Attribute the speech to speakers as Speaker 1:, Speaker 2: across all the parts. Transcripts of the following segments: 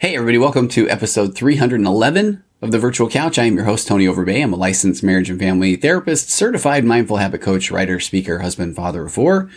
Speaker 1: Hey, everybody, welcome to episode 311 of the Virtual Couch. I am your host, Tony Overbay. I'm a licensed marriage and family therapist, certified mindful habit coach, writer, speaker, husband, father of four,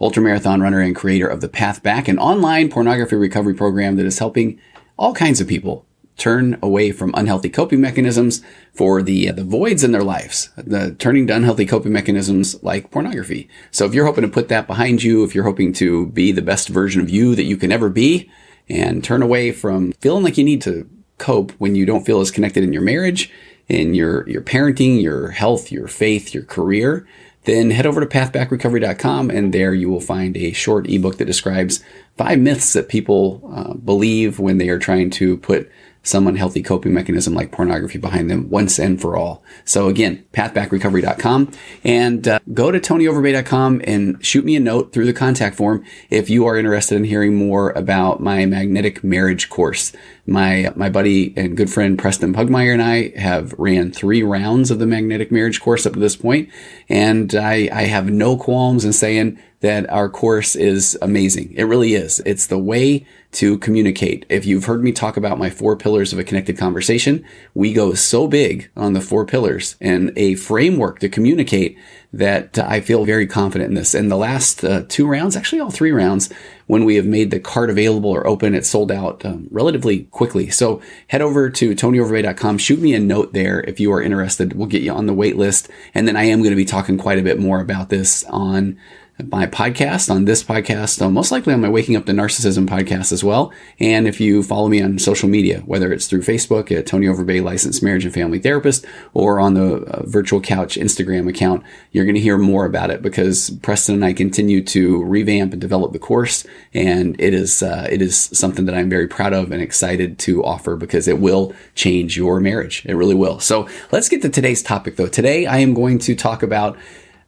Speaker 1: ultramarathon runner, and creator of the Path Back, an online pornography recovery program that is helping all kinds of people turn away from unhealthy coping mechanisms for the uh, the voids in their lives, the turning to unhealthy coping mechanisms like pornography. So if you're hoping to put that behind you, if you're hoping to be the best version of you that you can ever be, and turn away from feeling like you need to cope when you don't feel as connected in your marriage, in your, your parenting, your health, your faith, your career, then head over to pathbackrecovery.com and there you will find a short ebook that describes five myths that people uh, believe when they are trying to put some unhealthy coping mechanism like pornography behind them once and for all. So again, pathbackrecovery.com and uh, go to tonyoverbay.com and shoot me a note through the contact form if you are interested in hearing more about my magnetic marriage course. My, my buddy and good friend Preston Pugmire and I have ran three rounds of the magnetic marriage course up to this point, and I, I have no qualms in saying that our course is amazing. It really is. It's the way to communicate. If you've heard me talk about my four pillars of a connected conversation, we go so big on the four pillars and a framework to communicate that I feel very confident in this. And the last uh, two rounds, actually all three rounds, when we have made the card available or open, it sold out um, relatively quickly. So head over to tonyoverbay.com, shoot me a note there if you are interested. We'll get you on the wait list. And then I am going to be talking quite a bit more about this on my podcast, on this podcast, uh, most likely on my Waking Up to Narcissism podcast as well. And if you follow me on social media, whether it's through Facebook at Tony Overbay Licensed Marriage and Family Therapist or on the uh, Virtual Couch Instagram account, you're going to hear more about it because Preston and I continue to revamp and develop the course. And it is, uh, it is something that I'm very proud of and excited to offer because it will change your marriage. It really will. So let's get to today's topic though. Today I am going to talk about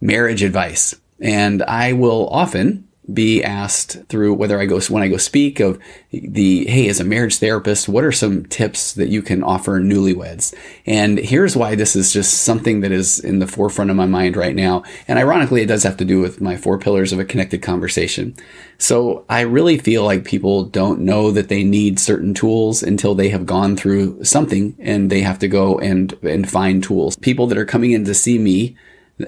Speaker 1: marriage advice. And I will often be asked through whether I go when I go speak of the hey as a marriage therapist what are some tips that you can offer newlyweds? And here's why this is just something that is in the forefront of my mind right now. And ironically it does have to do with my four pillars of a connected conversation. So I really feel like people don't know that they need certain tools until they have gone through something and they have to go and and find tools. People that are coming in to see me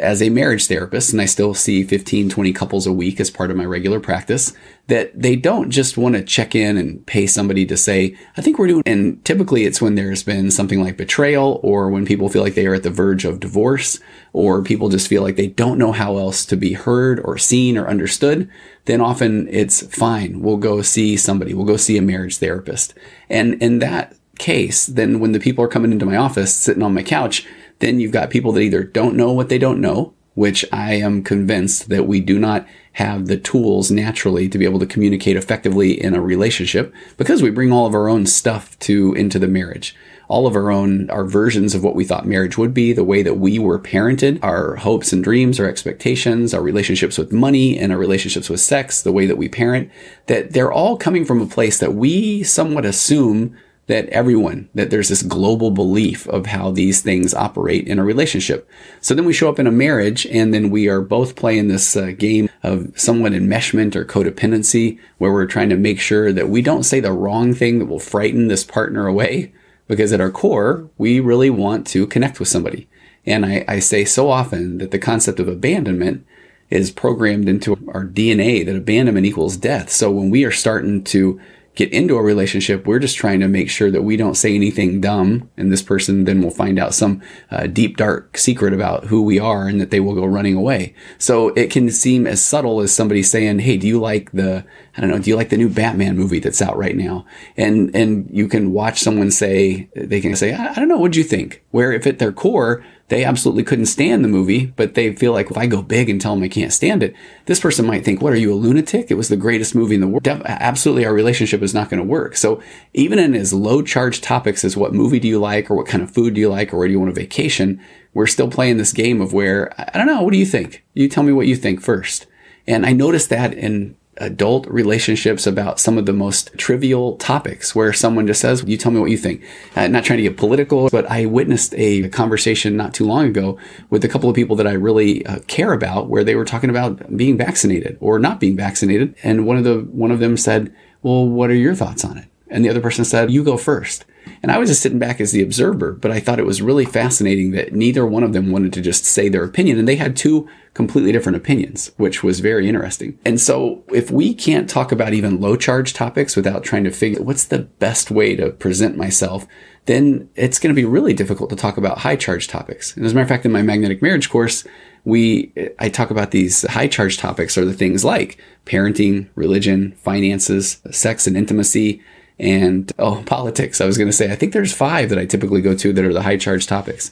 Speaker 1: as a marriage therapist, and I still see 15, 20 couples a week as part of my regular practice, that they don't just want to check in and pay somebody to say, I think we're doing, and typically it's when there's been something like betrayal or when people feel like they are at the verge of divorce or people just feel like they don't know how else to be heard or seen or understood, then often it's fine. We'll go see somebody. We'll go see a marriage therapist. And in that case, then when the people are coming into my office, sitting on my couch, then you've got people that either don't know what they don't know, which I am convinced that we do not have the tools naturally to be able to communicate effectively in a relationship because we bring all of our own stuff to into the marriage. All of our own our versions of what we thought marriage would be, the way that we were parented, our hopes and dreams, our expectations, our relationships with money and our relationships with sex, the way that we parent, that they're all coming from a place that we somewhat assume that everyone, that there's this global belief of how these things operate in a relationship. So then we show up in a marriage and then we are both playing this uh, game of somewhat enmeshment or codependency where we're trying to make sure that we don't say the wrong thing that will frighten this partner away. Because at our core, we really want to connect with somebody. And I, I say so often that the concept of abandonment is programmed into our DNA that abandonment equals death. So when we are starting to get into a relationship, we're just trying to make sure that we don't say anything dumb, and this person then will find out some uh, deep, dark secret about who we are, and that they will go running away. So it can seem as subtle as somebody saying, "Hey, do you like the I don't know, do you like the new Batman movie that's out right now?" And and you can watch someone say they can say, "I, I don't know, what do you think?" Where if at their core they absolutely couldn't stand the movie, but they feel like if I go big and tell them I can't stand it, this person might think, what are you, a lunatic? It was the greatest movie in the world. absolutely, our relationship is not going to work. So even in as low charged topics as what movie do you like or what kind of food do you like or where do you want a vacation, we're still playing this game of where, I don't know, what do you think? You tell me what you think first. And I noticed that in adult relationships about some of the most trivial topics where someone just says, you tell me what you think. Uh, not trying to get political, but I witnessed a conversation not too long ago with a couple of people that I really uh, care about where they were talking about being vaccinated or not being vaccinated. And one of the, one of them said, well, what are your thoughts on it? And the other person said, You go first. And I was just sitting back as the observer, but I thought it was really fascinating that neither one of them wanted to just say their opinion. And they had two completely different opinions, which was very interesting. And so if we can't talk about even low charge topics without trying to figure what's the best way to present myself, then it's going to be really difficult to talk about high charge topics. And as a matter of fact, in my magnetic marriage course, we, I talk about these high charge topics are the things like parenting, religion, finances, sex and intimacy, and oh, politics. I was going to say, I think there's five that I typically go to that are the high charge topics.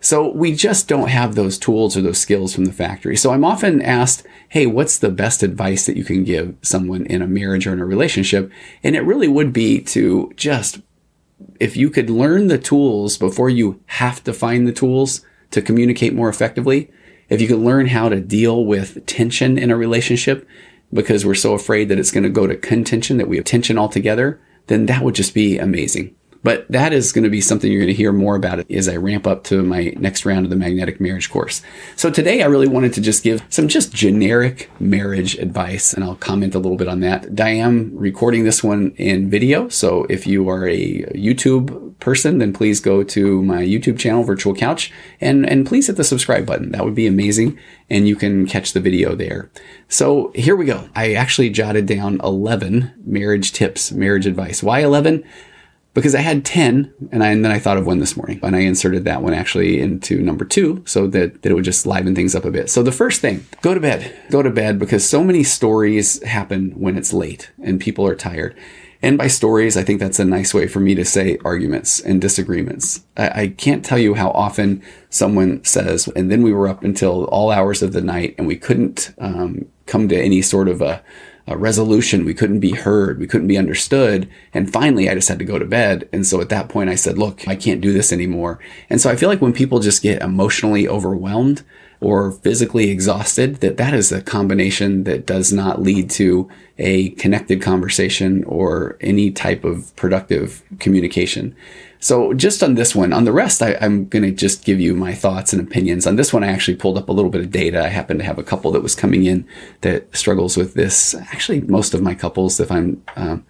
Speaker 1: So we just don't have those tools or those skills from the factory. So I'm often asked, Hey, what's the best advice that you can give someone in a marriage or in a relationship? And it really would be to just, if you could learn the tools before you have to find the tools to communicate more effectively, if you could learn how to deal with tension in a relationship because we're so afraid that it's going to go to contention that we have tension altogether, then that would just be amazing. But that is going to be something you're going to hear more about as I ramp up to my next round of the magnetic marriage course. So today I really wanted to just give some just generic marriage advice and I'll comment a little bit on that. I am recording this one in video. So if you are a YouTube person, then please go to my YouTube channel, Virtual Couch, and, and please hit the subscribe button. That would be amazing. And you can catch the video there. So here we go. I actually jotted down 11 marriage tips, marriage advice. Why 11? Because I had 10 and, I, and, then I thought of one this morning and I inserted that one actually into number two so that, that it would just liven things up a bit. So the first thing, go to bed, go to bed because so many stories happen when it's late and people are tired. And by stories, I think that's a nice way for me to say arguments and disagreements. I, I can't tell you how often someone says, and then we were up until all hours of the night and we couldn't um, come to any sort of a, a resolution. We couldn't be heard. We couldn't be understood. And finally, I just had to go to bed. And so at that point, I said, look, I can't do this anymore. And so I feel like when people just get emotionally overwhelmed or physically exhausted, that that is a combination that does not lead to a connected conversation or any type of productive communication. So just on this one, on the rest, I, am going to just give you my thoughts and opinions. On this one, I actually pulled up a little bit of data. I happen to have a couple that was coming in that struggles with this. Actually, most of my couples, if I'm um,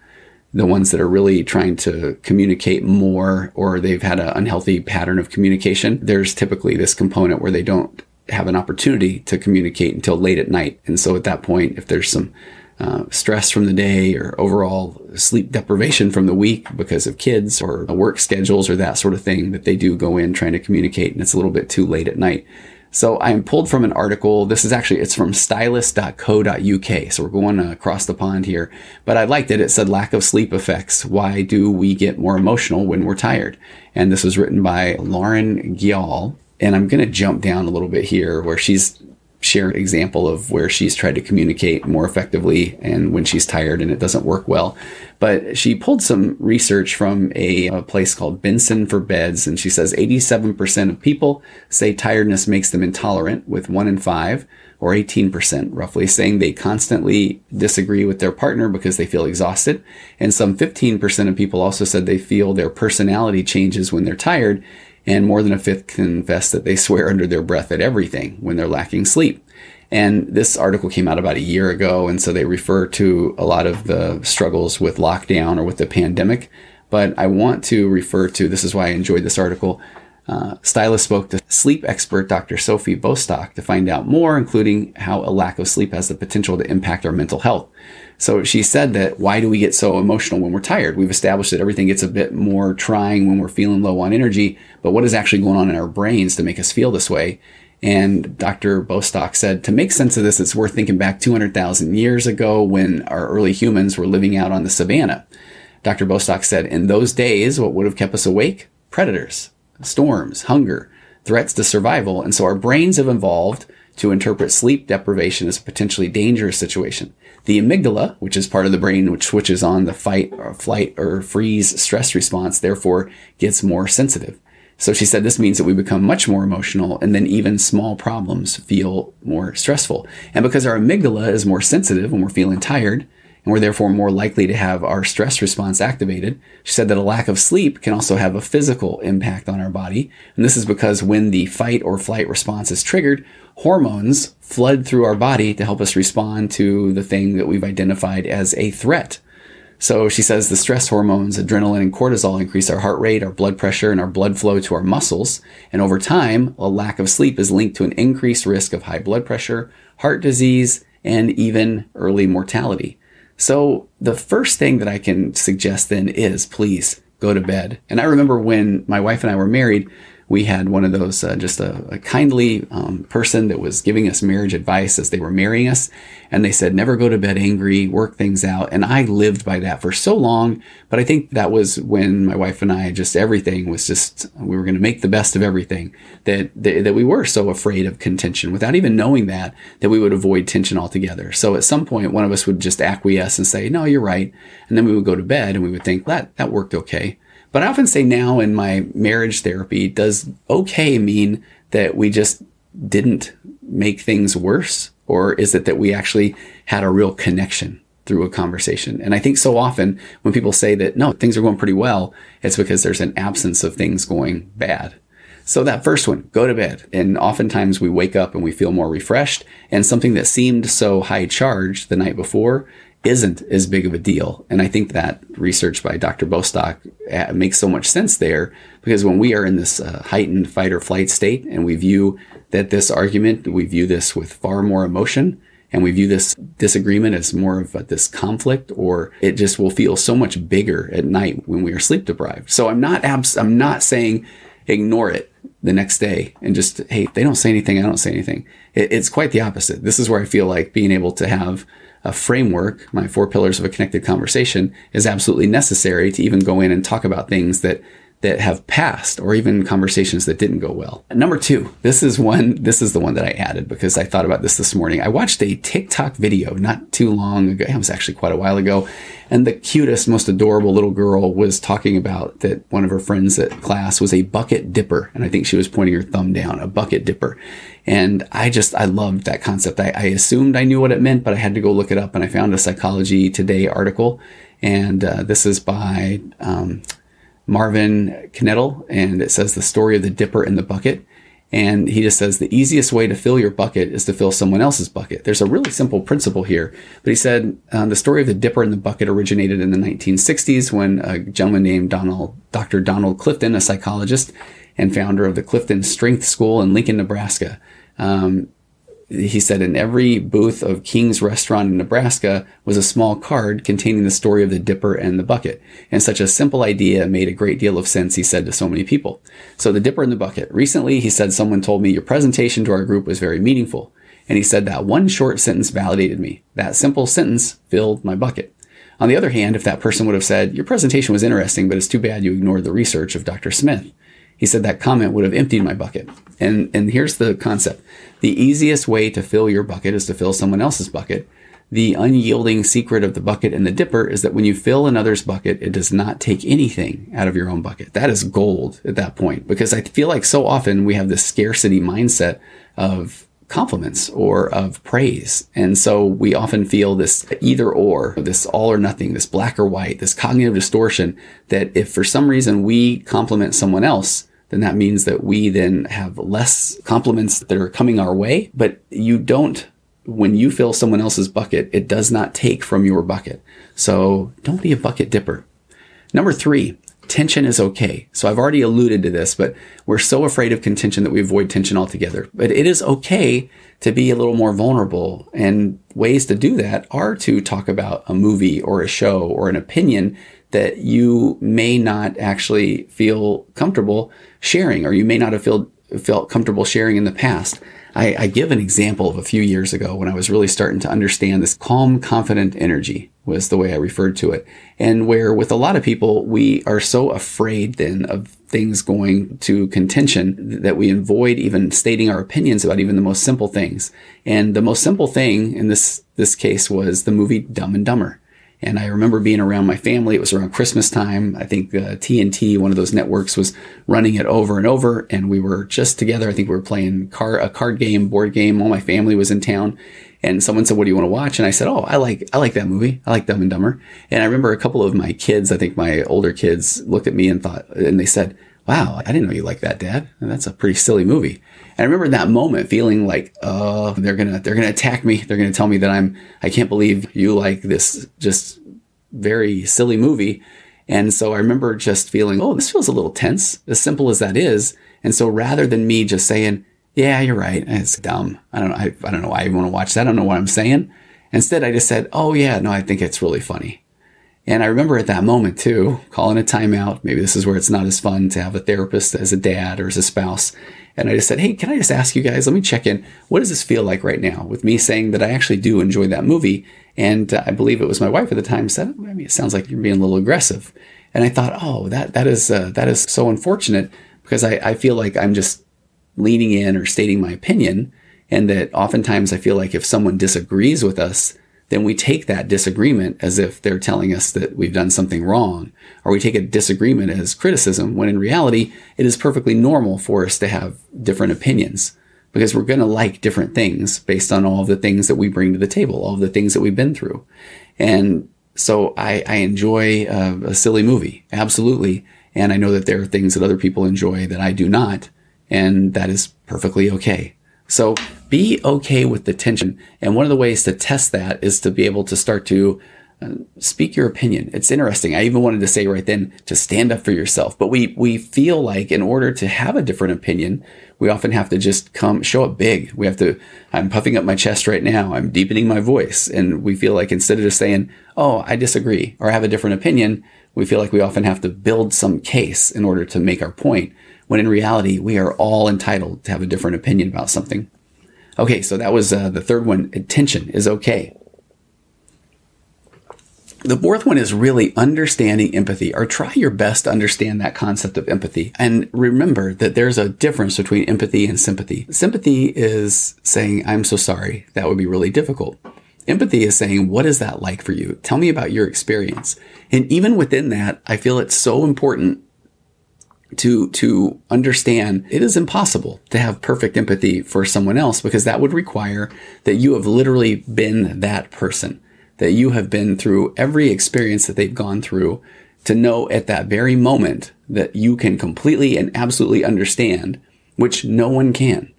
Speaker 1: the ones that are really trying to communicate more or they've had an unhealthy pattern of communication, there's typically this component where they don't have an opportunity to communicate until late at night. And so at that point, if there's some uh, stress from the day or overall sleep deprivation from the week because of kids or work schedules or that sort of thing that they do go in trying to communicate and it's a little bit too late at night. So I'm pulled from an article. This is actually, it's from stylist.co.uk. So we're going across the pond here, but I liked it. It said lack of sleep effects. Why do we get more emotional when we're tired? And this was written by Lauren Gyal. And I'm going to jump down a little bit here where she's share an example of where she's tried to communicate more effectively and when she's tired and it doesn't work well. But she pulled some research from a, a, place called Benson for Beds, and she says 87% of people say tiredness makes them intolerant, with one in five, or 18% roughly, saying they constantly disagree with their partner because they feel exhausted. And some 15% of people also said they feel their personality changes when they're tired and more than a fifth confess that they swear under their breath at everything when they're lacking sleep. And this article came out about a year ago, and so they refer to a lot of the struggles with lockdown or with the pandemic. But I want to refer to this is why I enjoyed this article. Uh, Stylist spoke to sleep expert Dr. Sophie Bostock to find out more, including how a lack of sleep has the potential to impact our mental health. So she said that why do we get so emotional when we're tired? We've established that everything gets a bit more trying when we're feeling low on energy, but what is actually going on in our brains to make us feel this way? And Dr. Bostock said to make sense of this, it's worth thinking back 200,000 years ago when our early humans were living out on the savannah. Dr. Bostock said, in those days, what would have kept us awake? Predators, storms, hunger, threats to survival. And so our brains have evolved to interpret sleep deprivation as a potentially dangerous situation. The amygdala, which is part of the brain which switches on the fight or flight or freeze stress response, therefore gets more sensitive. So she said this means that we become much more emotional and then even small problems feel more stressful. And because our amygdala is more sensitive when we're feeling tired, and we're therefore more likely to have our stress response activated. She said that a lack of sleep can also have a physical impact on our body. And this is because when the fight or flight response is triggered, hormones flood through our body to help us respond to the thing that we've identified as a threat. So she says the stress hormones, adrenaline and cortisol increase our heart rate, our blood pressure, and our blood flow to our muscles. And over time, a lack of sleep is linked to an increased risk of high blood pressure, heart disease, and even early mortality. So the first thing that I can suggest then is please go to bed. And I remember when my wife and I were married, we had one of those, uh, just a, a kindly um, person that was giving us marriage advice as they were marrying us. And they said, never go to bed angry, work things out. And I lived by that for so long. But I think that was when my wife and I just everything was just, we were going to make the best of everything that, that, that we were so afraid of contention without even knowing that, that we would avoid tension altogether. So at some point, one of us would just acquiesce and say, no, you're right. And then we would go to bed and we would think that that worked okay. But I often say now in my marriage therapy, does okay mean that we just didn't make things worse? Or is it that we actually had a real connection through a conversation? And I think so often when people say that, no, things are going pretty well, it's because there's an absence of things going bad. So that first one, go to bed. And oftentimes we wake up and we feel more refreshed and something that seemed so high charged the night before isn't as big of a deal. And I think that research by Dr. Bostock uh, makes so much sense there because when we are in this uh, heightened fight or flight state and we view that this argument, we view this with far more emotion and we view this disagreement as more of a, this conflict or it just will feel so much bigger at night when we are sleep deprived. So I'm not abs- I'm not saying ignore it the next day and just, hey, they don't say anything, I don't say anything. It, it's quite the opposite. This is where I feel like being able to have a framework, my four pillars of a connected conversation is absolutely necessary to even go in and talk about things that that have passed or even conversations that didn't go well. Number two, this is one, this is the one that I added because I thought about this this morning. I watched a TikTok video not too long ago. It was actually quite a while ago. And the cutest, most adorable little girl was talking about that one of her friends at class was a bucket dipper. And I think she was pointing her thumb down, a bucket dipper. And I just, I loved that concept. I, I, assumed I knew what it meant, but I had to go look it up and I found a Psychology Today article. And uh, this is by um, Marvin Knettel, and it says the story of the dipper in the bucket. And he just says the easiest way to fill your bucket is to fill someone else's bucket. There's a really simple principle here. But he said um, the story of the dipper in the bucket originated in the 1960s when a gentleman named Donald, Dr. Donald Clifton, a psychologist and founder of the Clifton Strength School in Lincoln, Nebraska, um, he said in every booth of King's restaurant in Nebraska was a small card containing the story of the dipper and the bucket. And such a simple idea made a great deal of sense, he said to so many people. So the dipper and the bucket. Recently, he said, someone told me your presentation to our group was very meaningful. And he said that one short sentence validated me. That simple sentence filled my bucket. On the other hand, if that person would have said, your presentation was interesting, but it's too bad you ignored the research of Dr. Smith. He said that comment would have emptied my bucket. And, and here's the concept. The easiest way to fill your bucket is to fill someone else's bucket. The unyielding secret of the bucket and the dipper is that when you fill another's bucket, it does not take anything out of your own bucket. That is gold at that point because I feel like so often we have this scarcity mindset of compliments or of praise. And so we often feel this either or, this all or nothing, this black or white, this cognitive distortion that if for some reason we compliment someone else, then that means that we then have less compliments that are coming our way, but you don't when you fill someone else's bucket, it does not take from your bucket. So don't be a bucket dipper. Number three, tension is okay. So I've already alluded to this, but we're so afraid of contention that we avoid tension altogether. But it is okay to be a little more vulnerable. And ways to do that are to talk about a movie or a show or an opinion that you may not actually feel comfortable sharing, or you may not have felt felt comfortable sharing in the past. I, I, give an example of a few years ago when I was really starting to understand this calm, confident energy was the way I referred to it. And where with a lot of people, we are so afraid then of things going to contention that we avoid even stating our opinions about even the most simple things. And the most simple thing in this, this case was the movie Dumb and Dumber. And I remember being around my family. It was around Christmas time. I think uh, TNT, one of those networks, was running it over and over. And we were just together. I think we were playing car, a card game, board game. All my family was in town. And someone said, what do you want to watch? And I said, oh, I like, I like that movie. I like Dumb and Dumber. And I remember a couple of my kids, I think my older kids looked at me and thought, and they said, wow, I didn't know you like that, dad. That's a pretty silly movie. And I remember that moment feeling like, oh, they're gonna they're gonna attack me. They're gonna tell me that I'm I can't believe you like this just very silly movie. And so I remember just feeling, oh, this feels a little tense, as simple as that is. And so rather than me just saying, yeah, you're right. It's dumb. I don't know. I, I don't know why I want to watch that. I don't know what I'm saying. Instead, I just said, oh yeah, no, I think it's really funny. And I remember at that moment too, calling a timeout. Maybe this is where it's not as fun to have a therapist as a dad or as a spouse. And I just said, Hey, can I just ask you guys, let me check in. What does this feel like right now with me saying that I actually do enjoy that movie? And uh, I believe it was my wife at the time said, I mean, it sounds like you're being a little aggressive. And I thought, oh, that, that is, uh, that is so unfortunate because I, I feel like I'm just leaning in or stating my opinion. And that oftentimes I feel like if someone disagrees with us, then we take that disagreement as if they're telling us that we've done something wrong, or we take a disagreement as criticism, when in reality, it is perfectly normal for us to have different opinions because we're going to like different things based on all of the things that we bring to the table, all of the things that we've been through. And so I, I enjoy a, a silly movie, absolutely. And I know that there are things that other people enjoy that I do not, and that is perfectly okay. So be okay with the tension. And one of the ways to test that is to be able to start to uh, speak your opinion. It's interesting. I even wanted to say right then to stand up for yourself. But we, we feel like in order to have a different opinion, we often have to just come show up big. We have to, I'm puffing up my chest right now. I'm deepening my voice. And we feel like instead of just saying, Oh, I disagree or I have a different opinion, we feel like we often have to build some case in order to make our point when in reality, we are all entitled to have a different opinion about something. Okay, so that was uh, the third one. Attention is okay. The fourth one is really understanding empathy, or try your best to understand that concept of empathy. And remember that there's a difference between empathy and sympathy. Sympathy is saying, I'm so sorry. That would be really difficult. Empathy is saying, what is that like for you? Tell me about your experience. And even within that, I feel it's so important to to understand it is impossible to have perfect empathy for someone else because that would require that you have literally been that person that you have been through every experience that they've gone through to know at that very moment that you can completely and absolutely understand which no one can.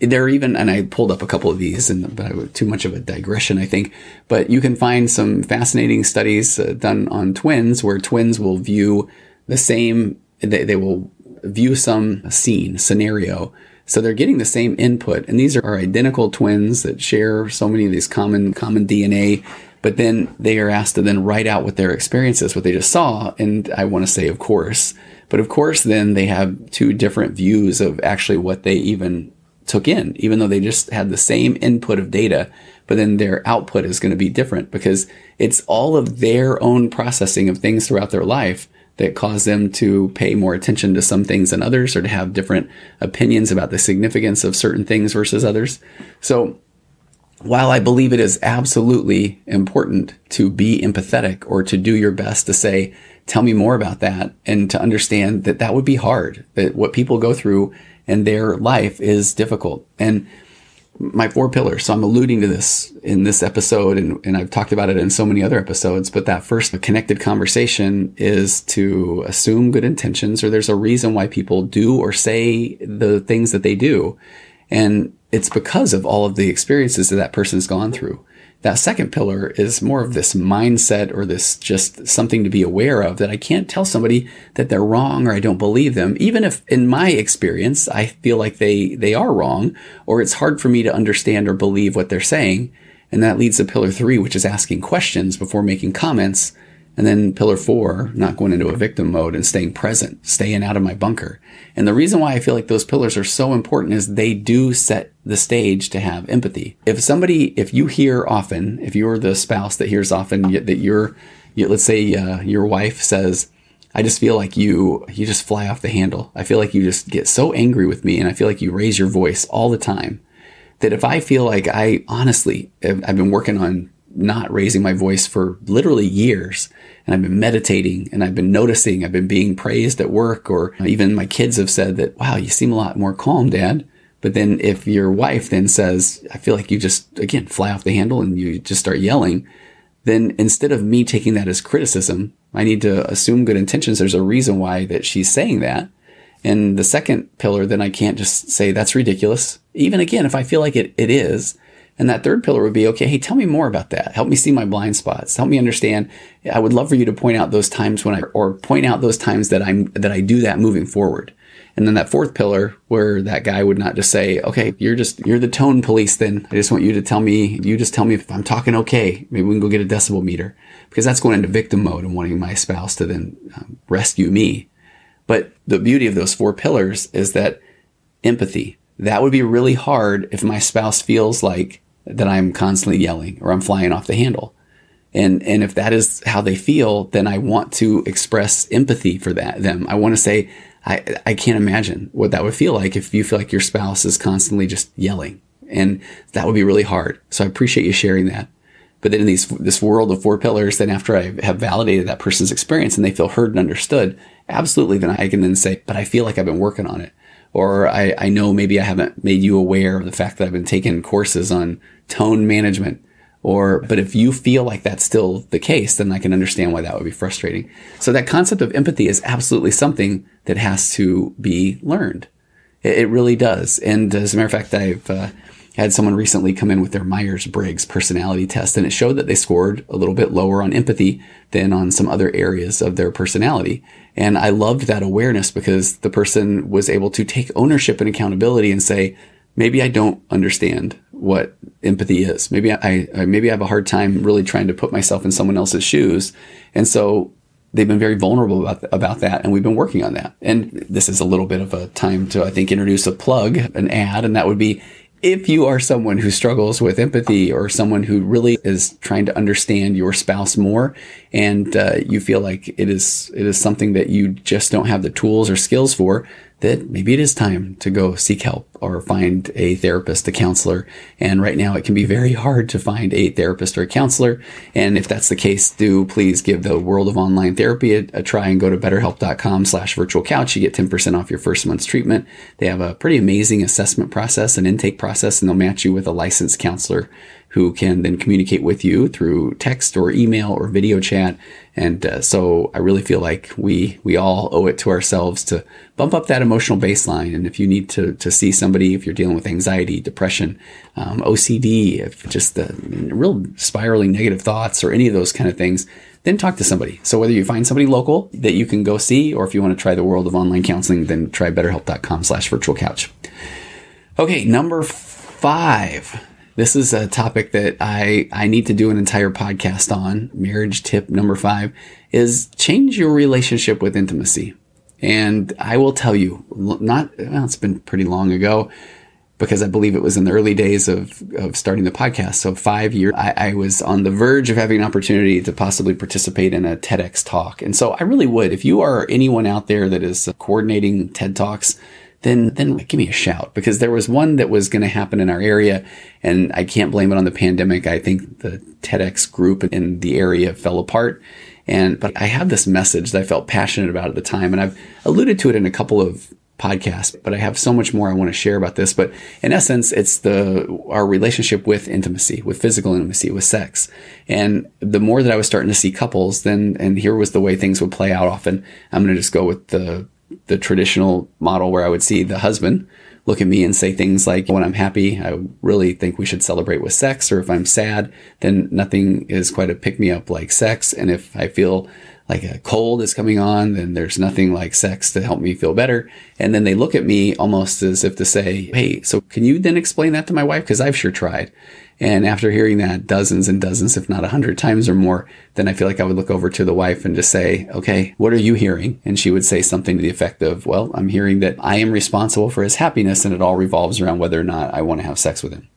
Speaker 1: There are even and i pulled up a couple of these and but too much of a digression i think but you can find some fascinating studies uh, done on twins where twins will view the same they, they will view some scene, scenario. So they're getting the same input. And these are identical twins that share so many of these common, common DNA. But then they are asked to then write out what their experiences, what they just saw. And I want to say, of course, but of course, then they have two different views of actually what they even took in, even though they just had the same input of data, but then their output is going to be different because it's all of their own processing of things throughout their life that cause them to pay more attention to some things than others or to have different opinions about the significance of certain things versus others. So while I believe it is absolutely important to be empathetic or to do your best to say, tell me more about that and to understand that that would be hard, that what people go through in their life is difficult. And my four pillars. So I'm alluding to this in this episode, and, and I've talked about it in so many other episodes. But that first connected conversation is to assume good intentions, or there's a reason why people do or say the things that they do. And it's because of all of the experiences that that person's gone through. That second pillar is more of this mindset or this just something to be aware of that I can't tell somebody that they're wrong or I don't believe them, even if in my experience, I feel like they, they are wrong or it's hard for me to understand or believe what they're saying. And that leads to pillar three, which is asking questions before making comments and then pillar four, not going into a victim mode and staying present, staying out of my bunker. And the reason why I feel like those pillars are so important is they do set the stage to have empathy. If somebody, if you hear often, if you're the spouse that hears often that you're, you, let's say uh, your wife says, I just feel like you, you just fly off the handle. I feel like you just get so angry with me and I feel like you raise your voice all the time that if I feel like I honestly, I've been working on not raising my voice for literally years. And I've been meditating and I've been noticing, I've been being praised at work, or even my kids have said that, wow, you seem a lot more calm, dad. But then if your wife then says, I feel like you just, again, fly off the handle and you just start yelling, then instead of me taking that as criticism, I need to assume good intentions. There's a reason why that she's saying that. And the second pillar, then I can't just say that's ridiculous. Even again, if I feel like it, it is, And that third pillar would be, okay, hey, tell me more about that. Help me see my blind spots. Help me understand. I would love for you to point out those times when I, or point out those times that I'm, that I do that moving forward. And then that fourth pillar where that guy would not just say, okay, you're just, you're the tone police then. I just want you to tell me, you just tell me if I'm talking okay. Maybe we can go get a decibel meter because that's going into victim mode and wanting my spouse to then um, rescue me. But the beauty of those four pillars is that empathy, that would be really hard if my spouse feels like that I'm constantly yelling or I'm flying off the handle. And, and if that is how they feel, then I want to express empathy for that, them. I want to say, I, I can't imagine what that would feel like if you feel like your spouse is constantly just yelling. And that would be really hard. So I appreciate you sharing that. But then in these, this world of four pillars, then after I have validated that person's experience and they feel heard and understood, absolutely, then I can then say, but I feel like I've been working on it. Or I, I know maybe I haven't made you aware of the fact that I've been taking courses on tone management. Or, but if you feel like that's still the case, then I can understand why that would be frustrating. So that concept of empathy is absolutely something that has to be learned. It, it really does. And as a matter of fact, I've, uh, had someone recently come in with their Myers Briggs personality test, and it showed that they scored a little bit lower on empathy than on some other areas of their personality. And I loved that awareness because the person was able to take ownership and accountability and say, maybe I don't understand what empathy is. Maybe I, I maybe I have a hard time really trying to put myself in someone else's shoes. And so they've been very vulnerable about, about that and we've been working on that. And this is a little bit of a time to, I think, introduce a plug, an ad, and that would be if you are someone who struggles with empathy or someone who really is trying to understand your spouse more and uh, you feel like it is it is something that you just don't have the tools or skills for that maybe it is time to go seek help or find a therapist, a counselor. And right now it can be very hard to find a therapist or a counselor. And if that's the case, do please give the world of online therapy a, a try and go to betterhelp.com slash virtual couch. You get 10% off your first month's treatment. They have a pretty amazing assessment process and intake process, and they'll match you with a licensed counselor who can then communicate with you through text or email or video chat. And uh, so I really feel like we we all owe it to ourselves to bump up that emotional baseline. And if you need to to see somebody, if you're dealing with anxiety, depression, um, OCD, if just the real spiraling negative thoughts or any of those kind of things, then talk to somebody. So whether you find somebody local that you can go see, or if you want to try the world of online counseling, then try betterhelp.com slash virtual couch. Okay, number five this is a topic that I, I need to do an entire podcast on. Marriage tip number five is change your relationship with intimacy. And I will tell you, not, well, it's been pretty long ago because I believe it was in the early days of, of starting the podcast. So five years, I, I was on the verge of having an opportunity to possibly participate in a TEDx talk. And so I really would, if you are anyone out there that is coordinating TED Talks, then then give me a shout because there was one that was going to happen in our area and I can't blame it on the pandemic. I think the TEDx group in the area fell apart. And but I had this message that I felt passionate about at the time and I've alluded to it in a couple of podcasts, but I have so much more I want to share about this. But in essence, it's the our relationship with intimacy, with physical intimacy, with sex. And the more that I was starting to see couples, then and here was the way things would play out often. I'm going to just go with the the traditional model where I would see the husband look at me and say things like, when I'm happy, I really think we should celebrate with sex. Or if I'm sad, then nothing is quite a pick me up like sex. And if I feel like a cold is coming on, then there's nothing like sex to help me feel better. And then they look at me almost as if to say, Hey, so can you then explain that to my wife? Cause I've sure tried. And after hearing that dozens and dozens, if not a hundred times or more, then I feel like I would look over to the wife and just say, okay, what are you hearing? And she would say something to the effect of, well, I'm hearing that I am responsible for his happiness and it all revolves around whether or not I want to have sex with him.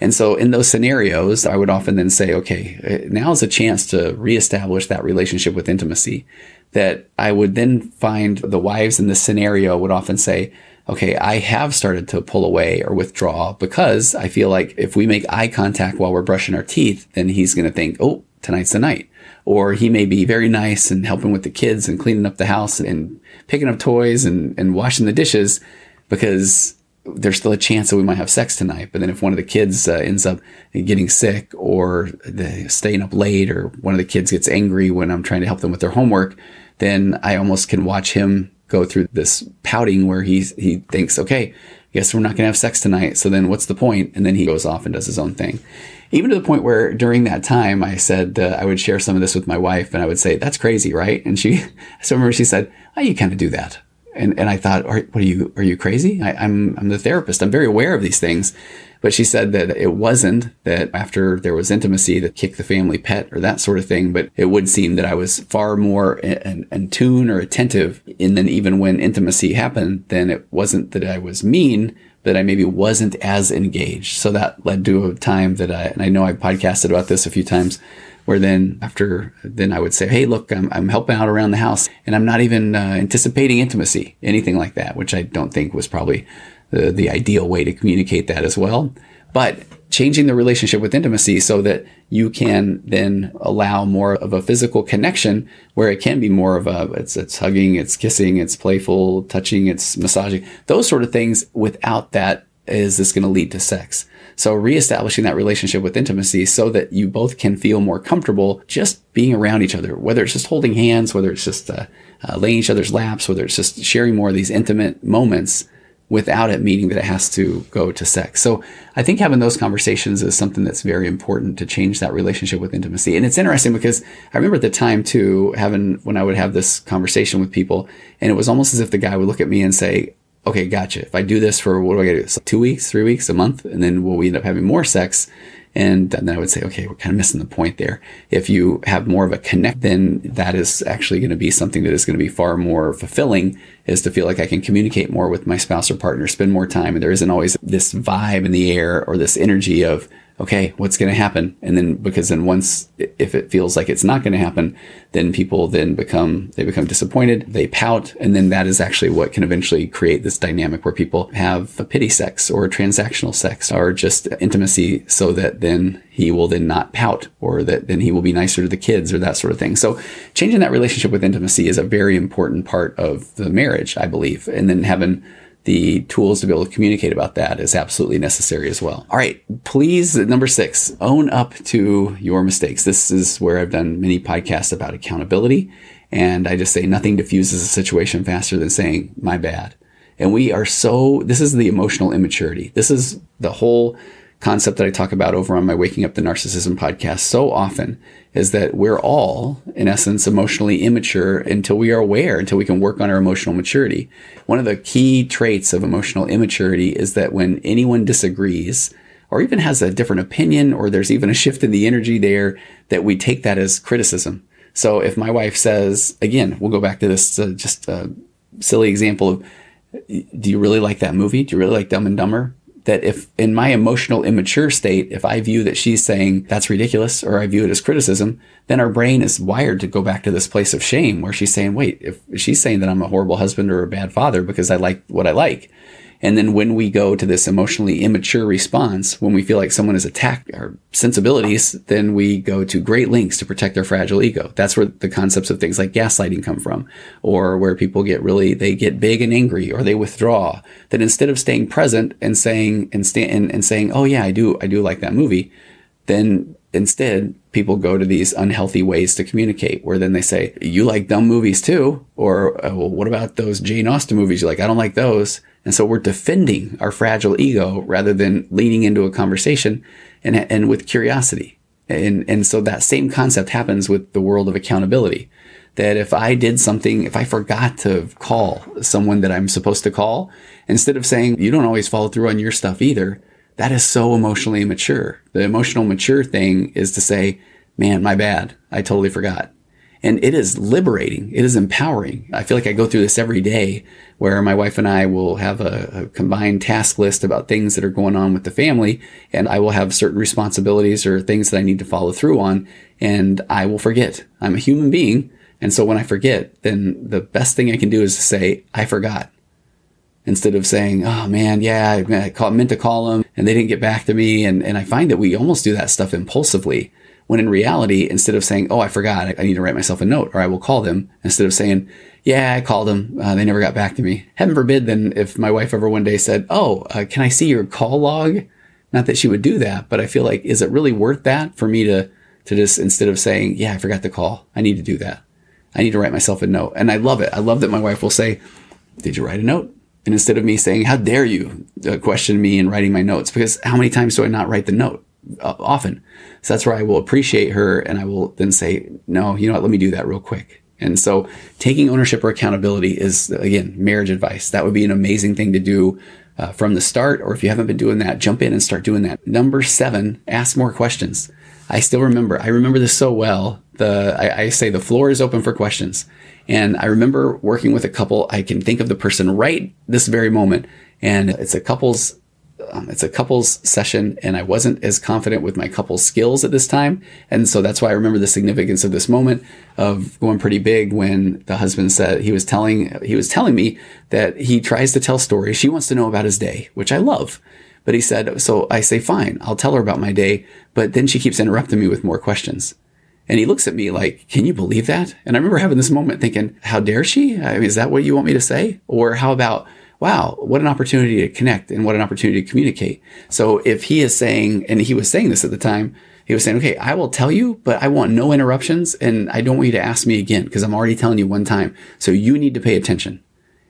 Speaker 1: And so in those scenarios, I would often then say, okay, uh, now is a chance to reestablish that relationship with intimacy that I would then find the wives in this scenario would often say, okay, I have started to pull away or withdraw because I feel like if we make eye contact while we're brushing our teeth, then he's going to think, oh, tonight's the night. Or he may be very nice and helping with the kids and cleaning up the house and picking up toys and, and washing the dishes because there's still a chance that we might have sex tonight. But then if one of the kids uh, ends up getting sick or staying up late or one of the kids gets angry when I'm trying to help them with their homework, then I almost can watch him go through this pouting where he's, he thinks, okay, guess we're not going to have sex tonight. So then what's the point? And then he goes off and does his own thing. Even to the point where during that time, I said, uh, I would share some of this with my wife and I would say, that's crazy, right? And she, so I remember she said, oh, you kind of do that. And, and I thought, are, what are you, are you crazy? I, I'm, I'm the therapist. I'm very aware of these things. But she said that it wasn't that after there was intimacy that kick the family pet or that sort of thing, but it would seem that I was far more in, in tune or attentive. And then even when intimacy happened, then it wasn't that I was mean, that I maybe wasn't as engaged. So that led to a time that I, and I know I podcasted about this a few times, where then after, then I would say, Hey, look, I'm, I'm helping out around the house and I'm not even uh, anticipating intimacy, anything like that, which I don't think was probably the, the ideal way to communicate that as well. But changing the relationship with intimacy so that you can then allow more of a physical connection where it can be more of a it's it's hugging, it's kissing, it's playful, touching, it's massaging, those sort of things without that is this going to lead to sex. So reestablishing that relationship with intimacy so that you both can feel more comfortable just being around each other, whether it's just holding hands, whether it's just uh, uh, laying each other's laps, whether it's just sharing more of these intimate moments without it meaning that it has to go to sex. So I think having those conversations is something that's very important to change that relationship with intimacy. And it's interesting because I remember at the time too, having, when I would have this conversation with people and it was almost as if the guy would look at me and say, okay, gotcha. If I do this for what do I get? Two weeks, three weeks, a month, and then will we end up having more sex? And then I would say, okay, we're kind of missing the point there. If you have more of a connect, then that is actually going to be something that is going to be far more fulfilling is to feel like I can communicate more with my spouse or partner, spend more time. And there isn't always this vibe in the air or this energy of, okay, what's going to happen? And then because then once, if it feels like it's not going to happen, then people then become, they become disappointed, they pout. And then that is actually what can eventually create this dynamic where people have a pity sex or transactional sex or just intimacy so that then he will then not pout or that then he will be nicer to the kids or that sort of thing. So changing that relationship with intimacy is a very important part of the marriage, I believe. And then having the tools to be able to communicate about that is absolutely necessary as well. All right. Please, number six, own up to your mistakes. This is where I've done many podcasts about accountability. And I just say nothing diffuses a situation faster than saying, my bad. And we are so, this is the emotional immaturity. This is the whole concept that I talk about over on my Waking Up to Narcissism podcast so often is that we're all, in essence, emotionally immature until we are aware, until we can work on our emotional maturity. One of the key traits of emotional immaturity is that when anyone disagrees, or even has a different opinion, or there's even a shift in the energy there, that we take that as criticism. So if my wife says, again, we'll go back to this uh, just a silly example of, do you really like that movie? Do you really like Dumb and Dumber? That if in my emotional immature state, if I view that she's saying that's ridiculous or I view it as criticism, then our brain is wired to go back to this place of shame where she's saying, wait, if she's saying that I'm a horrible husband or a bad father because I like what I like, and then when we go to this emotionally immature response, when we feel like someone has attacked our sensibilities, then we go to great lengths to protect our fragile ego. That's where the concepts of things like gaslighting come from, or where people get really, they get big and angry or they withdraw. That instead of staying present and saying, and, sta- and, and saying, oh yeah, I do, I do like that movie, then instead people go to these unhealthy ways to communicate where then they say you like dumb movies too or uh, well, what about those jane austen movies you're like i don't like those and so we're defending our fragile ego rather than leaning into a conversation and, and with curiosity. And, and so that same concept happens with the world of accountability. That if I did something, if I forgot to call someone that I'm supposed to call, instead of saying, you don't always follow through on your stuff either, that is so emotionally immature. The emotional mature thing is to say, man, my bad. I totally forgot. And it is liberating. It is empowering. I feel like I go through this every day where my wife and I will have a, a, combined task list about things that are going on with the family. And I will have certain responsibilities or things that I need to follow through on. And I will forget. I'm a human being. And so when I forget, then the best thing I can do is to say, I forgot. Instead of saying, oh man, yeah, I meant to call them and they didn't get back to me. And, and I find that we almost do that stuff impulsively when in reality, instead of saying, Oh, I forgot, I need to write myself a note or I will call them instead of saying, yeah, I called them. Uh, they never got back to me. Heaven forbid then if my wife ever one day said, Oh, uh, can I see your call log? Not that she would do that, but I feel like, is it really worth that for me to, to just, instead of saying, yeah, I forgot to call, I need to do that. I need to write myself a note. And I love it. I love that my wife will say, did you write a note? And instead of me saying, how dare you uh, question me and writing my notes? Because how many times do I not write the note? Uh, often. So that's where I will appreciate her and I will then say, no, you know what? Let me do that real quick. And so taking ownership or accountability is again, marriage advice. That would be an amazing thing to do uh, from the start. Or if you haven't been doing that, jump in and start doing that. Number seven, ask more questions. I still remember, I remember this so well. The, I, I say the floor is open for questions. And I remember working with a couple. I can think of the person right this very moment. And it's a couple's um, it's a couples session and I wasn't as confident with my couples skills at this time. And so that's why I remember the significance of this moment of going pretty big when the husband said he was telling, he was telling me that he tries to tell stories. She wants to know about his day, which I love. But he said, so I say, fine, I'll tell her about my day. But then she keeps interrupting me with more questions. And he looks at me like, can you believe that? And I remember having this moment thinking, how dare she? I mean, is that what you want me to say? Or how about, wow, what an opportunity to connect and what an opportunity to communicate. So if he is saying, and he was saying this at the time, he was saying, okay, I will tell you, but I want no interruptions and I don't want you to ask me again because I'm already telling you one time. So you need to pay attention.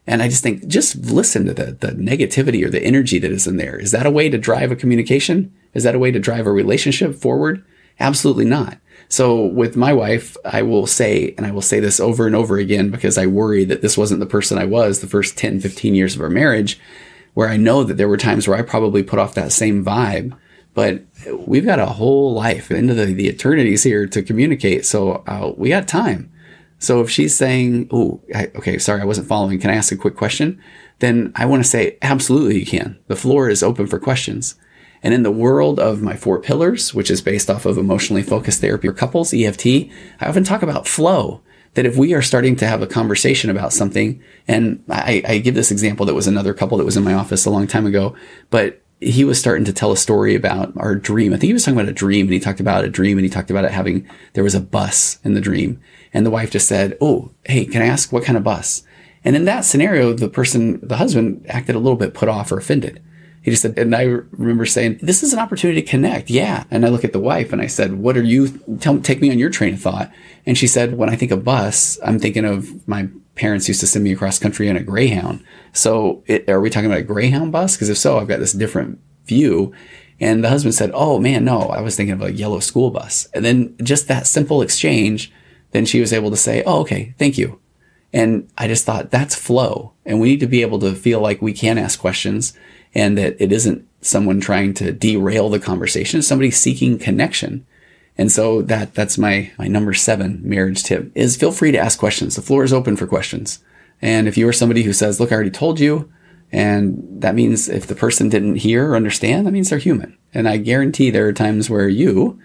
Speaker 1: And I just think, just listen to the, the negativity or the energy that is in there. Is that a way to drive a communication? Is that a way to drive a relationship forward? Absolutely not. So with my wife, I will say, and I will say this over and over again because I worry that this wasn't the person I was the first 10, 15 years of our marriage, where I know that there were times where I probably put off that same vibe, but we've got a whole life into the, the eternities here to communicate. So uh, we got time. So if she's saying, Oh, okay, sorry, I wasn't following. Can I ask a quick question? Then I want to say, absolutely you can. The floor is open for questions. And in the world of my four pillars, which is based off of emotionally focused therapy for couples, EFT, I often talk about flow. That if we are starting to have a conversation about something, and I, I give this example that was another couple that was in my office a long time ago, but he was starting to tell a story about our dream. I think he was talking about a dream and he talked about a dream and he talked about it having, there was a bus in the dream. And the wife just said, Oh, hey, can I ask what kind of bus? And in that scenario, the person, the husband acted a little bit put off or offended. He just said, and I remember saying, this is an opportunity to connect. Yeah. And I look at the wife and I said, what are you, tell, take me on your train of thought. And she said, when I think of bus, I'm thinking of my parents used to send me across country in a Greyhound. So it, are we talking about a Greyhound bus? Because if so, I've got this different view. And the husband said, Oh man, no, I was thinking of a yellow school bus. And then just that simple exchange, then she was able to say, Oh, okay, thank you. And I just thought that's flow. And we need to be able to feel like we can ask questions and that it isn't someone trying to derail the conversation, It's somebody seeking connection. And so that that's my my number 7 marriage tip is feel free to ask questions. The floor is open for questions. And if you are somebody who says, "Look, I already told you," and that means if the person didn't hear or understand, that means they're human. And I guarantee there are times where you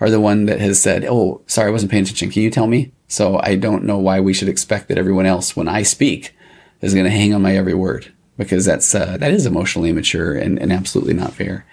Speaker 1: are the one that has said, "Oh, sorry, I wasn't paying attention. Can you tell me?" So I don't know why we should expect that everyone else when I speak is going to hang on my every word because that's uh, that is emotionally immature and, and absolutely not fair.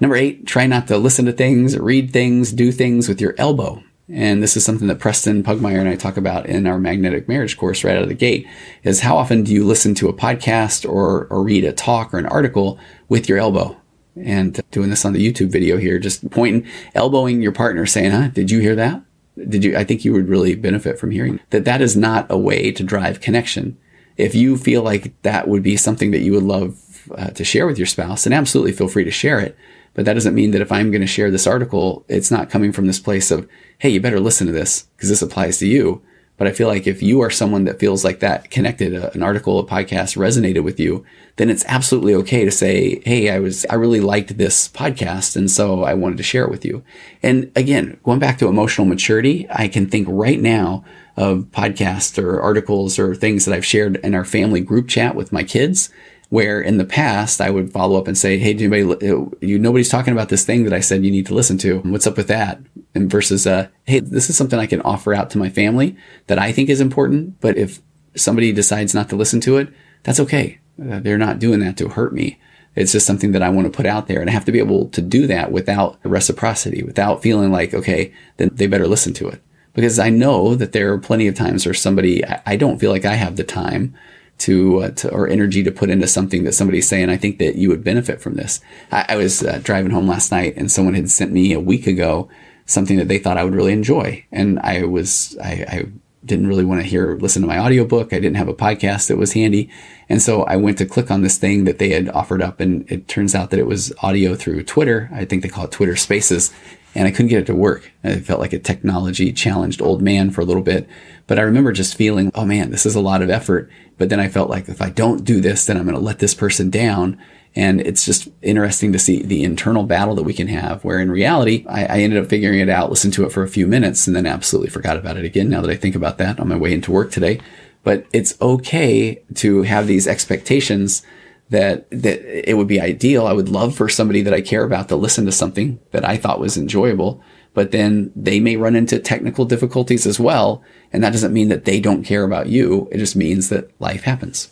Speaker 1: Number eight, try not to listen to things, read things, do things with your elbow. And this is something that Preston Pugmire and I talk about in our magnetic marriage course right out of the gate is how often do you listen to a podcast or, or read a talk or an article with your elbow? And doing this on the YouTube video here, just pointing, elbowing your partner saying, huh, did you hear that? Did you, I think you would really benefit from hearing that that is not a way to drive connection if you feel like that would be something that you would love uh, to share with your spouse, then absolutely feel free to share it. But that doesn't mean that if I'm going to share this article, it's not coming from this place of, hey, you better listen to this because this applies to you. But I feel like if you are someone that feels like that connected, uh, an article, a podcast resonated with you, then it's absolutely okay to say, Hey, I was, I really liked this podcast. And so I wanted to share it with you. And again, going back to emotional maturity, I can think right now of podcasts or articles or things that I've shared in our family group chat with my kids where in the past I would follow up and say, "Hey, anybody, you nobody's talking about this thing that I said you need to listen to. What's up with that?" And versus, uh, "Hey, this is something I can offer out to my family that I think is important, but if somebody decides not to listen to it, that's okay. Uh, they're not doing that to hurt me." It's just something that I want to put out there. And I have to be able to do that without reciprocity, without feeling like, okay, then they better listen to it because I know that there are plenty of times where somebody, I don't feel like I have the time to, uh, to, or energy to put into something that somebody's saying, I think that you would benefit from this. I, I was uh, driving home last night and someone had sent me a week ago something that they thought I would really enjoy. And I was, I, I didn't really want to hear, listen to my audiobook. I didn't have a podcast that was handy. And so I went to click on this thing that they had offered up and it turns out that it was audio through Twitter. I think they call it Twitter Spaces and I couldn't get it to work. I felt like a technology challenged old man for a little bit. But I remember just feeling, oh man, this is a lot of effort. But then I felt like if I don't do this, then I'm going to let this person down. And it's just interesting to see the internal battle that we can have, where in reality, I, I, ended up figuring it out, listened to it for a few minutes, and then absolutely forgot about it again now that I think about that on my way into work today. But it's okay to have these expectations that that it would be ideal. I would love for somebody that I care about to listen to something that I thought was enjoyable, but then they may run into technical difficulties as well, and that doesn't mean that they don't care about you. It just means that life happens.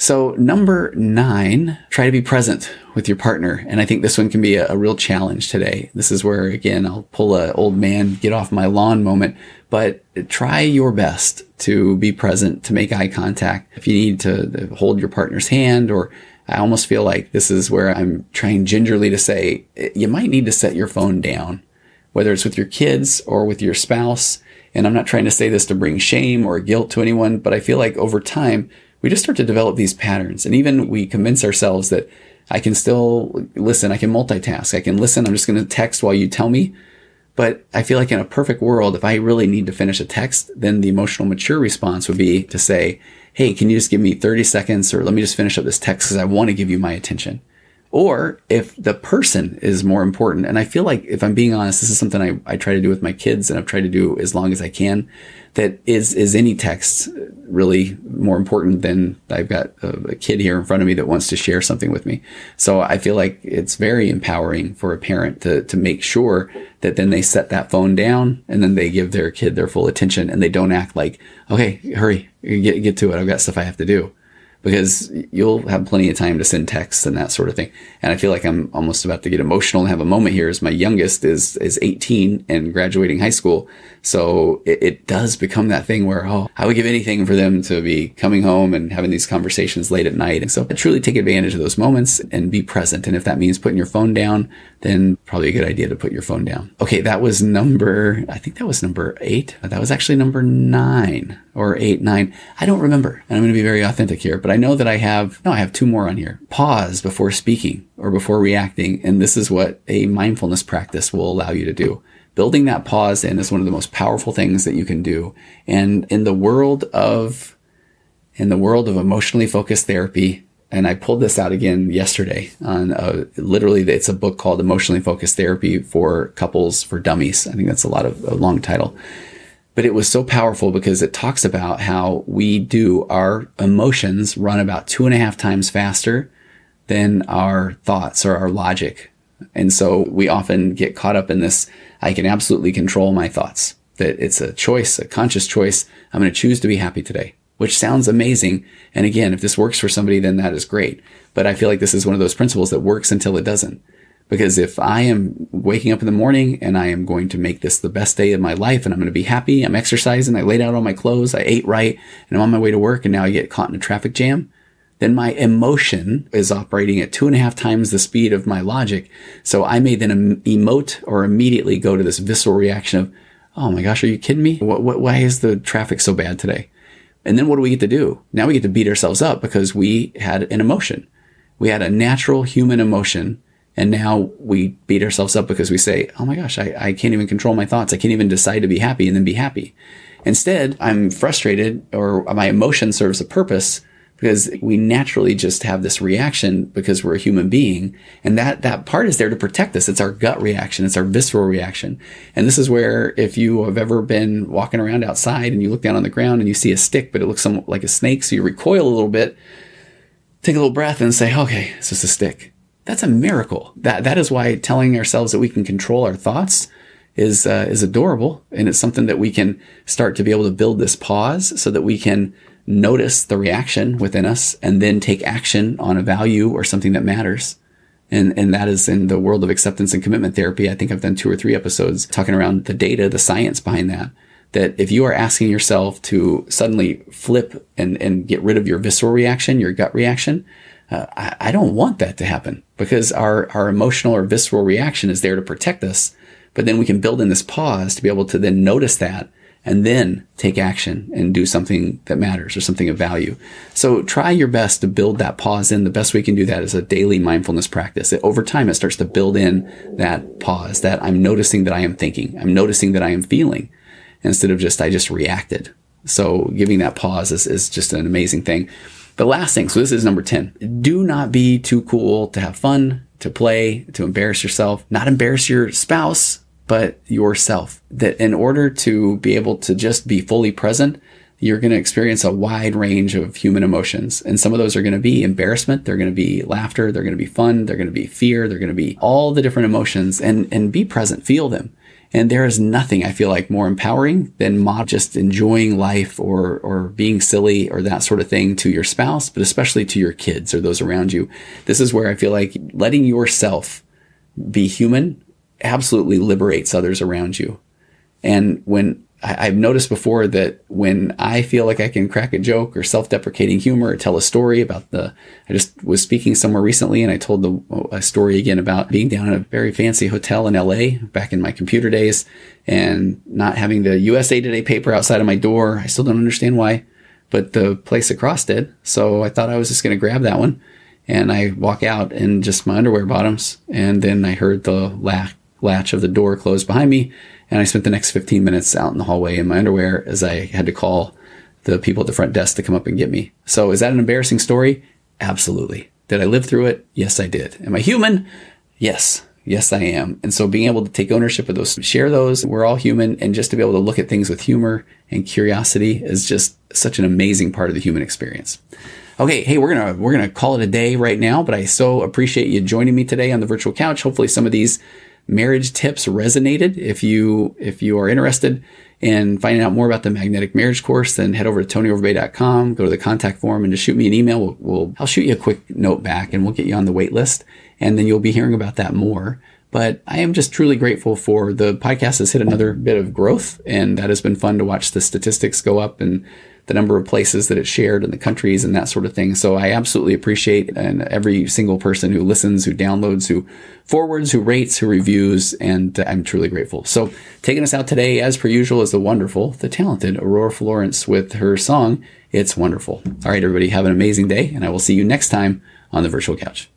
Speaker 1: So number nine, try to be present with your partner. And I think this one can be a, a, real challenge today. This is where, again, I'll pull a old man, get off my lawn moment, but try your best to be present, to make eye contact. If you need to hold your partner's hand or I almost feel like this is where I'm trying gingerly to say, you might need to set your phone down, whether it's with your kids or with your spouse. And I'm not trying to say this to bring shame or guilt to anyone, but I feel like over time, we just start to develop these patterns. And even we convince ourselves that I can still listen, I can multitask, I can listen, I'm just going to text while you tell me. But I feel like in a perfect world, if I really need to finish a text, then the emotional mature response would be to say, Hey, can you just give me 30 seconds or let me just finish up this text because I want to give you my attention. Or if the person is more important, and I feel like if I'm being honest, this is something I, I try to do with my kids and I've tried to do as long as I can, that is, is any text really more important than I've got a, a kid here in front of me that wants to share something with me. So I feel like it's very empowering for a parent to, to make sure that then they set that phone down and then they give their kid their full attention and they don't act like, okay, hurry, get, get to it. I've got stuff I have to do because you'll have plenty of time to send texts and that sort of thing. And I feel like I'm almost about to get emotional and have a moment here as my youngest is, is 18 and graduating high school. So it, it, does become that thing where, oh, I would give anything for them to be coming home and having these conversations late at night. And so I truly take advantage of those moments and be present. And if that means putting your phone down, then probably a good idea to put your phone down. Okay. That was number, I think that was number eight. That was actually number nine or eight, nine. I don't remember. And I'm going to be very authentic here, but I know that I have, no, I have two more on here. Pause before speaking or before reacting. And this is what a mindfulness practice will allow you to do. Building that pause in is one of the most powerful things that you can do. And in the world of, in the world of emotionally focused therapy, and I pulled this out again yesterday on uh, literally it's a book called Emotionally Focused Therapy for Couples for Dummies. I think that's a lot of a long title. But it was so powerful because it talks about how we do our emotions run about two and a half times faster than our thoughts or our logic. And so we often get caught up in this. I can absolutely control my thoughts that it's a choice, a conscious choice. I'm going to choose to be happy today, which sounds amazing. And again, if this works for somebody, then that is great. But I feel like this is one of those principles that works until it doesn't. Because if I am waking up in the morning and I am going to make this the best day of my life and I'm going to be happy, I'm exercising, I laid out all my clothes, I ate right, and I'm on my way to work and now I get caught in a traffic jam, then my emotion is operating at two and a half times the speed of my logic. So I may then emote or immediately go to this visceral reaction of, Oh my gosh, are you kidding me? What, what, why is the traffic so bad today? And then what do we get to do? Now we get to beat ourselves up because we had an emotion. We had a natural human emotion and now we beat ourselves up because we say, Oh my gosh, I, I can't even control my thoughts. I can't even decide to be happy and then be happy. Instead, I'm frustrated or my emotion serves a purpose because we naturally just have this reaction because we're a human being. And that, that part is there to protect us. It's our gut reaction. It's our visceral reaction. And this is where if you have ever been walking around outside and you look down on the ground and you see a stick, but it looks somewhat like a snake. So you recoil a little bit, take a little breath and say, okay, it's just a stick that's a miracle. That that is why telling ourselves that we can control our thoughts is uh, is adorable, and it's something that we can start to be able to build this pause so that we can notice the reaction within us and then take action on a value or something that matters. And, and that is in the world of acceptance and commitment therapy. I think I've done two or three episodes talking around the data, the science behind that. That if you are asking yourself to suddenly flip and, and get rid of your visceral reaction, your gut reaction, uh, I, I don't want that to happen because our, our emotional or visceral reaction is there to protect us. But then we can build in this pause to be able to then notice that and then take action and do something that matters or something of value. So try your best to build that pause in. The best way you can do that is a daily mindfulness practice. It, over time, it starts to build in that pause that I'm noticing that I am thinking. I'm noticing that I am feeling instead of just, I just reacted. So giving that pause is, is just an amazing thing. The last thing, so this is number 10. Do not be too cool to have fun, to play, to embarrass yourself, not embarrass your spouse, but yourself. That in order to be able to just be fully present, you're going to experience a wide range of human emotions. And some of those are going to be embarrassment. They're going to be laughter. They're going to be fun. They're going to be fear. They're going to be all the different emotions and, and be present, feel them. And there is nothing I feel like more empowering than just enjoying life or, or being silly or that sort of thing to your spouse, but especially to your kids or those around you. This is where I feel like letting yourself be human absolutely liberates others around you. And when I, have noticed before that when I feel like I can crack a joke or self-deprecating humor or tell a story about the, I just was speaking somewhere recently and I told the, a story again about being down at a very fancy hotel in LA back in my computer days and not having the USA Today paper outside of my door. I still don't understand why, but the place across did. So I thought I was just going to grab that one and I walk out in just my underwear bottoms and then I heard the laugh latch of the door closed behind me. And I spent the next 15 minutes out in the hallway in my underwear as I had to call the people at the front desk to come up and get me. So is that an embarrassing story? Absolutely. Did I live through it? Yes, I did. Am I human? Yes. Yes, I am. And so being able to take ownership of those, share those, we're all human. And just to be able to look at things with humor and curiosity is just such an amazing part of the human experience. Okay, hey, we're gonna we're gonna call it a day right now, but I so appreciate you joining me today on the virtual couch. Hopefully some of these marriage tips resonated. If you if you are interested in finding out more about the magnetic marriage course, then head over to tonyoverbay.com, go to the contact form, and just shoot me an email. We'll, we'll I'll shoot you a quick note back, and we'll get you on the wait list, and then you'll be hearing about that more. But I am just truly grateful for the podcast has hit another bit of growth, and that has been fun to watch the statistics go up and the number of places that it's shared and the countries and that sort of thing. So I absolutely appreciate and every single person who listens, who downloads, who forwards, who rates, who reviews, and I'm truly grateful. So taking us out today, as per usual, is the wonderful, the talented Aurora Florence with her song, It's Wonderful. All right, everybody, have an amazing day, and I will see you next time on the virtual couch.